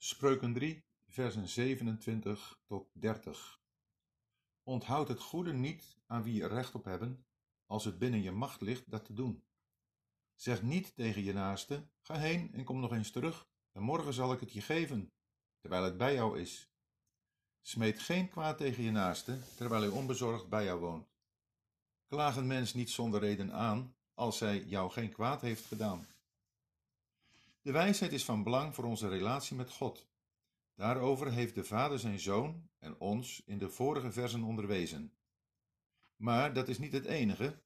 Spreuken 3, versen 27 tot 30. Onthoud het goede niet aan wie je recht op hebben, als het binnen je macht ligt dat te doen. Zeg niet tegen je naaste: ga heen en kom nog eens terug, en morgen zal ik het je geven, terwijl het bij jou is. Smeet geen kwaad tegen je naaste, terwijl hij onbezorgd bij jou woont. Klaag een mens niet zonder reden aan, als zij jou geen kwaad heeft gedaan. De wijsheid is van belang voor onze relatie met God. Daarover heeft de Vader zijn Zoon en ons in de vorige versen onderwezen. Maar dat is niet het enige.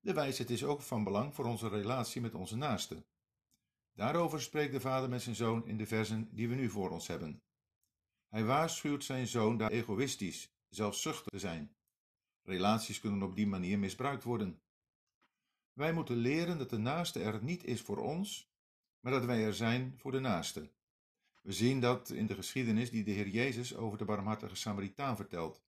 De wijsheid is ook van belang voor onze relatie met onze naaste. Daarover spreekt de Vader met zijn Zoon in de versen die we nu voor ons hebben. Hij waarschuwt zijn Zoon daar egoïstisch, zelfzuchtig te zijn. Relaties kunnen op die manier misbruikt worden. Wij moeten leren dat de naaste er niet is voor ons, maar dat wij er zijn voor de naaste. We zien dat in de geschiedenis die de Heer Jezus over de barmhartige Samaritaan vertelt.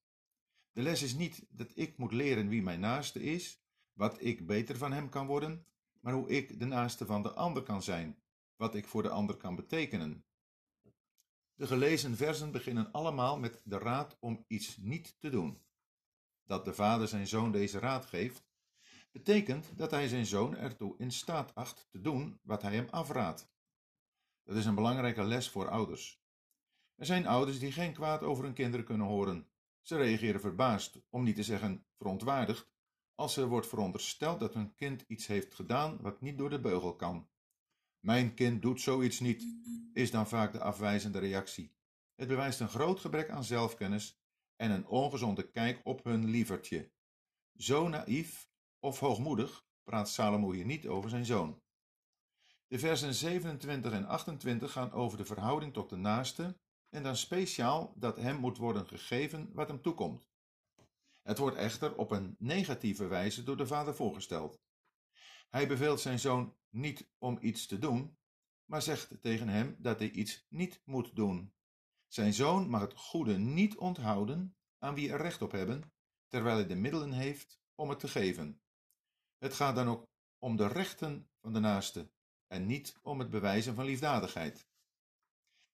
De les is niet dat ik moet leren wie mijn naaste is, wat ik beter van hem kan worden, maar hoe ik de naaste van de ander kan zijn, wat ik voor de ander kan betekenen. De gelezen versen beginnen allemaal met de raad om iets niet te doen. Dat de vader zijn zoon deze raad geeft, betekent dat hij zijn zoon ertoe in staat acht te doen wat hij hem afraadt. Dat is een belangrijke les voor ouders. Er zijn ouders die geen kwaad over hun kinderen kunnen horen. Ze reageren verbaasd, om niet te zeggen verontwaardigd, als er wordt verondersteld dat hun kind iets heeft gedaan wat niet door de beugel kan. Mijn kind doet zoiets niet, is dan vaak de afwijzende reactie. Het bewijst een groot gebrek aan zelfkennis en een ongezonde kijk op hun lievertje. Zo naïef of hoogmoedig praat Salomo hier niet over zijn zoon. De versen 27 en 28 gaan over de verhouding tot de naaste en dan speciaal dat hem moet worden gegeven wat hem toekomt. Het wordt echter op een negatieve wijze door de vader voorgesteld. Hij beveelt zijn zoon niet om iets te doen, maar zegt tegen hem dat hij iets niet moet doen. Zijn zoon mag het goede niet onthouden aan wie er recht op hebben, terwijl hij de middelen heeft om het te geven. Het gaat dan ook om de rechten van de naaste en niet om het bewijzen van liefdadigheid.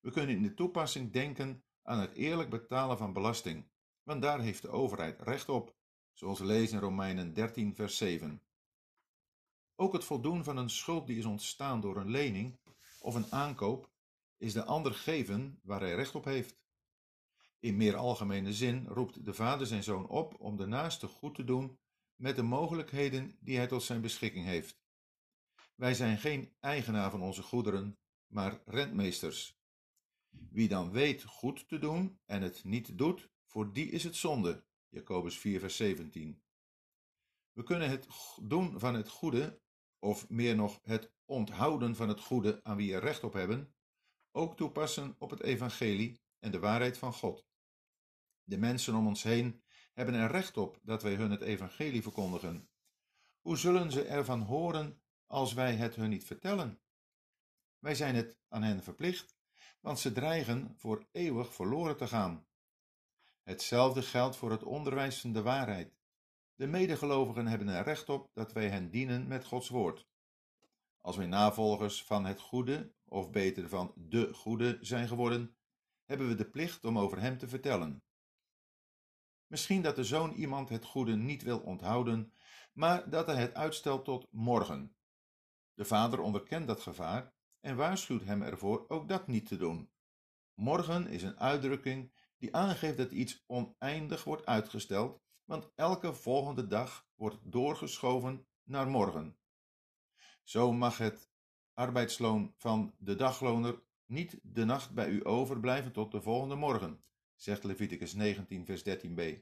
We kunnen in de toepassing denken aan het eerlijk betalen van belasting, want daar heeft de overheid recht op, zoals we lezen in Romeinen 13, vers 7. Ook het voldoen van een schuld die is ontstaan door een lening of een aankoop is de ander geven waar hij recht op heeft. In meer algemene zin roept de vader zijn zoon op om de naaste goed te doen met de mogelijkheden die hij tot zijn beschikking heeft. Wij zijn geen eigenaar van onze goederen, maar rentmeesters. Wie dan weet goed te doen en het niet doet, voor die is het zonde. Jacobus 4, vers 17. We kunnen het doen van het goede, of meer nog het onthouden van het goede aan wie er recht op hebben, ook toepassen op het evangelie en de waarheid van God. De mensen om ons heen hebben er recht op dat wij hun het evangelie verkondigen. Hoe zullen ze ervan horen als wij het hun niet vertellen? Wij zijn het aan hen verplicht, want ze dreigen voor eeuwig verloren te gaan. Hetzelfde geldt voor het onderwijs van de waarheid. De medegelovigen hebben er recht op dat wij hen dienen met Gods woord. Als wij navolgers van het goede, of beter van de goede, zijn geworden, hebben we de plicht om over hem te vertellen. Misschien dat de zoon iemand het goede niet wil onthouden, maar dat hij het uitstelt tot morgen. De vader onderkent dat gevaar en waarschuwt hem ervoor ook dat niet te doen. Morgen is een uitdrukking die aangeeft dat iets oneindig wordt uitgesteld, want elke volgende dag wordt doorgeschoven naar morgen. Zo mag het arbeidsloon van de dagloner niet de nacht bij u overblijven tot de volgende morgen, zegt Leviticus 19, vers 13b.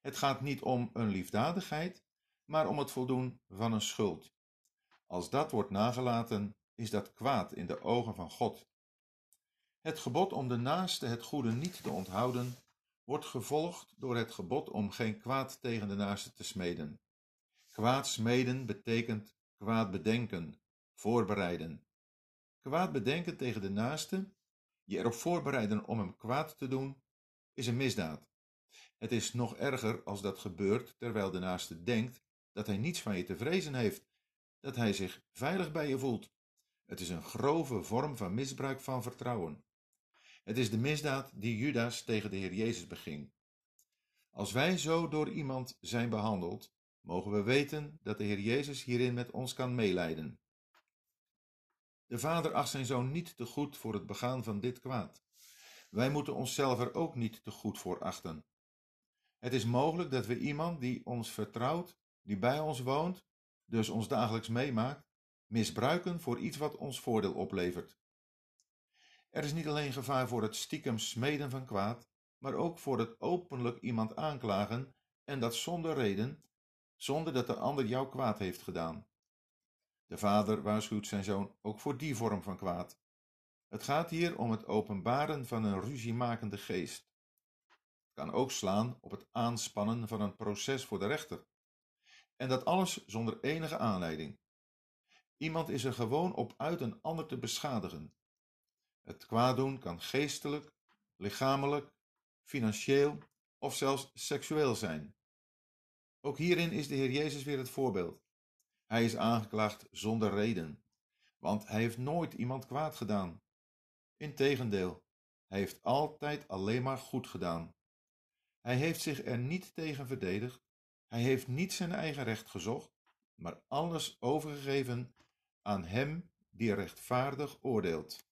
Het gaat niet om een liefdadigheid, maar om het voldoen van een schuld. Als dat wordt nagelaten, is dat kwaad in de ogen van God. Het gebod om de naaste het goede niet te onthouden, wordt gevolgd door het gebod om geen kwaad tegen de naaste te smeden. Kwaad smeden betekent kwaad bedenken, voorbereiden. Kwaad bedenken tegen de naaste, je erop voorbereiden om hem kwaad te doen, is een misdaad. Het is nog erger als dat gebeurt terwijl de naaste denkt dat hij niets van je te vrezen heeft, dat hij zich veilig bij je voelt. Het is een grove vorm van misbruik van vertrouwen. Het is de misdaad die Judas tegen de Heer Jezus beging. Als wij zo door iemand zijn behandeld, mogen we weten dat de Heer Jezus hierin met ons kan meelijden. De vader acht zijn zoon niet te goed voor het begaan van dit kwaad. Wij moeten onszelf er ook niet te goed voor achten. Het is mogelijk dat we iemand die ons vertrouwt, die bij ons woont, dus ons dagelijks meemaakt, misbruiken voor iets wat ons voordeel oplevert. Er is niet alleen gevaar voor het stiekem smeden van kwaad, maar ook voor het openlijk iemand aanklagen en dat zonder reden, zonder dat de ander jou kwaad heeft gedaan. De vader waarschuwt zijn zoon ook voor die vorm van kwaad. Het gaat hier om het openbaren van een ruziemakende geest. Het kan ook slaan op het aanspannen van een proces voor de rechter. En dat alles zonder enige aanleiding. Iemand is er gewoon op uit een ander te beschadigen. Het kwaaddoen kan geestelijk, lichamelijk, financieel of zelfs seksueel zijn. Ook hierin is de Heer Jezus weer het voorbeeld. Hij is aangeklaagd zonder reden, want hij heeft nooit iemand kwaad gedaan. Integendeel, hij heeft altijd alleen maar goed gedaan. Hij heeft zich er niet tegen verdedigd, hij heeft niet zijn eigen recht gezocht, maar alles overgegeven aan hem die rechtvaardig oordeelt.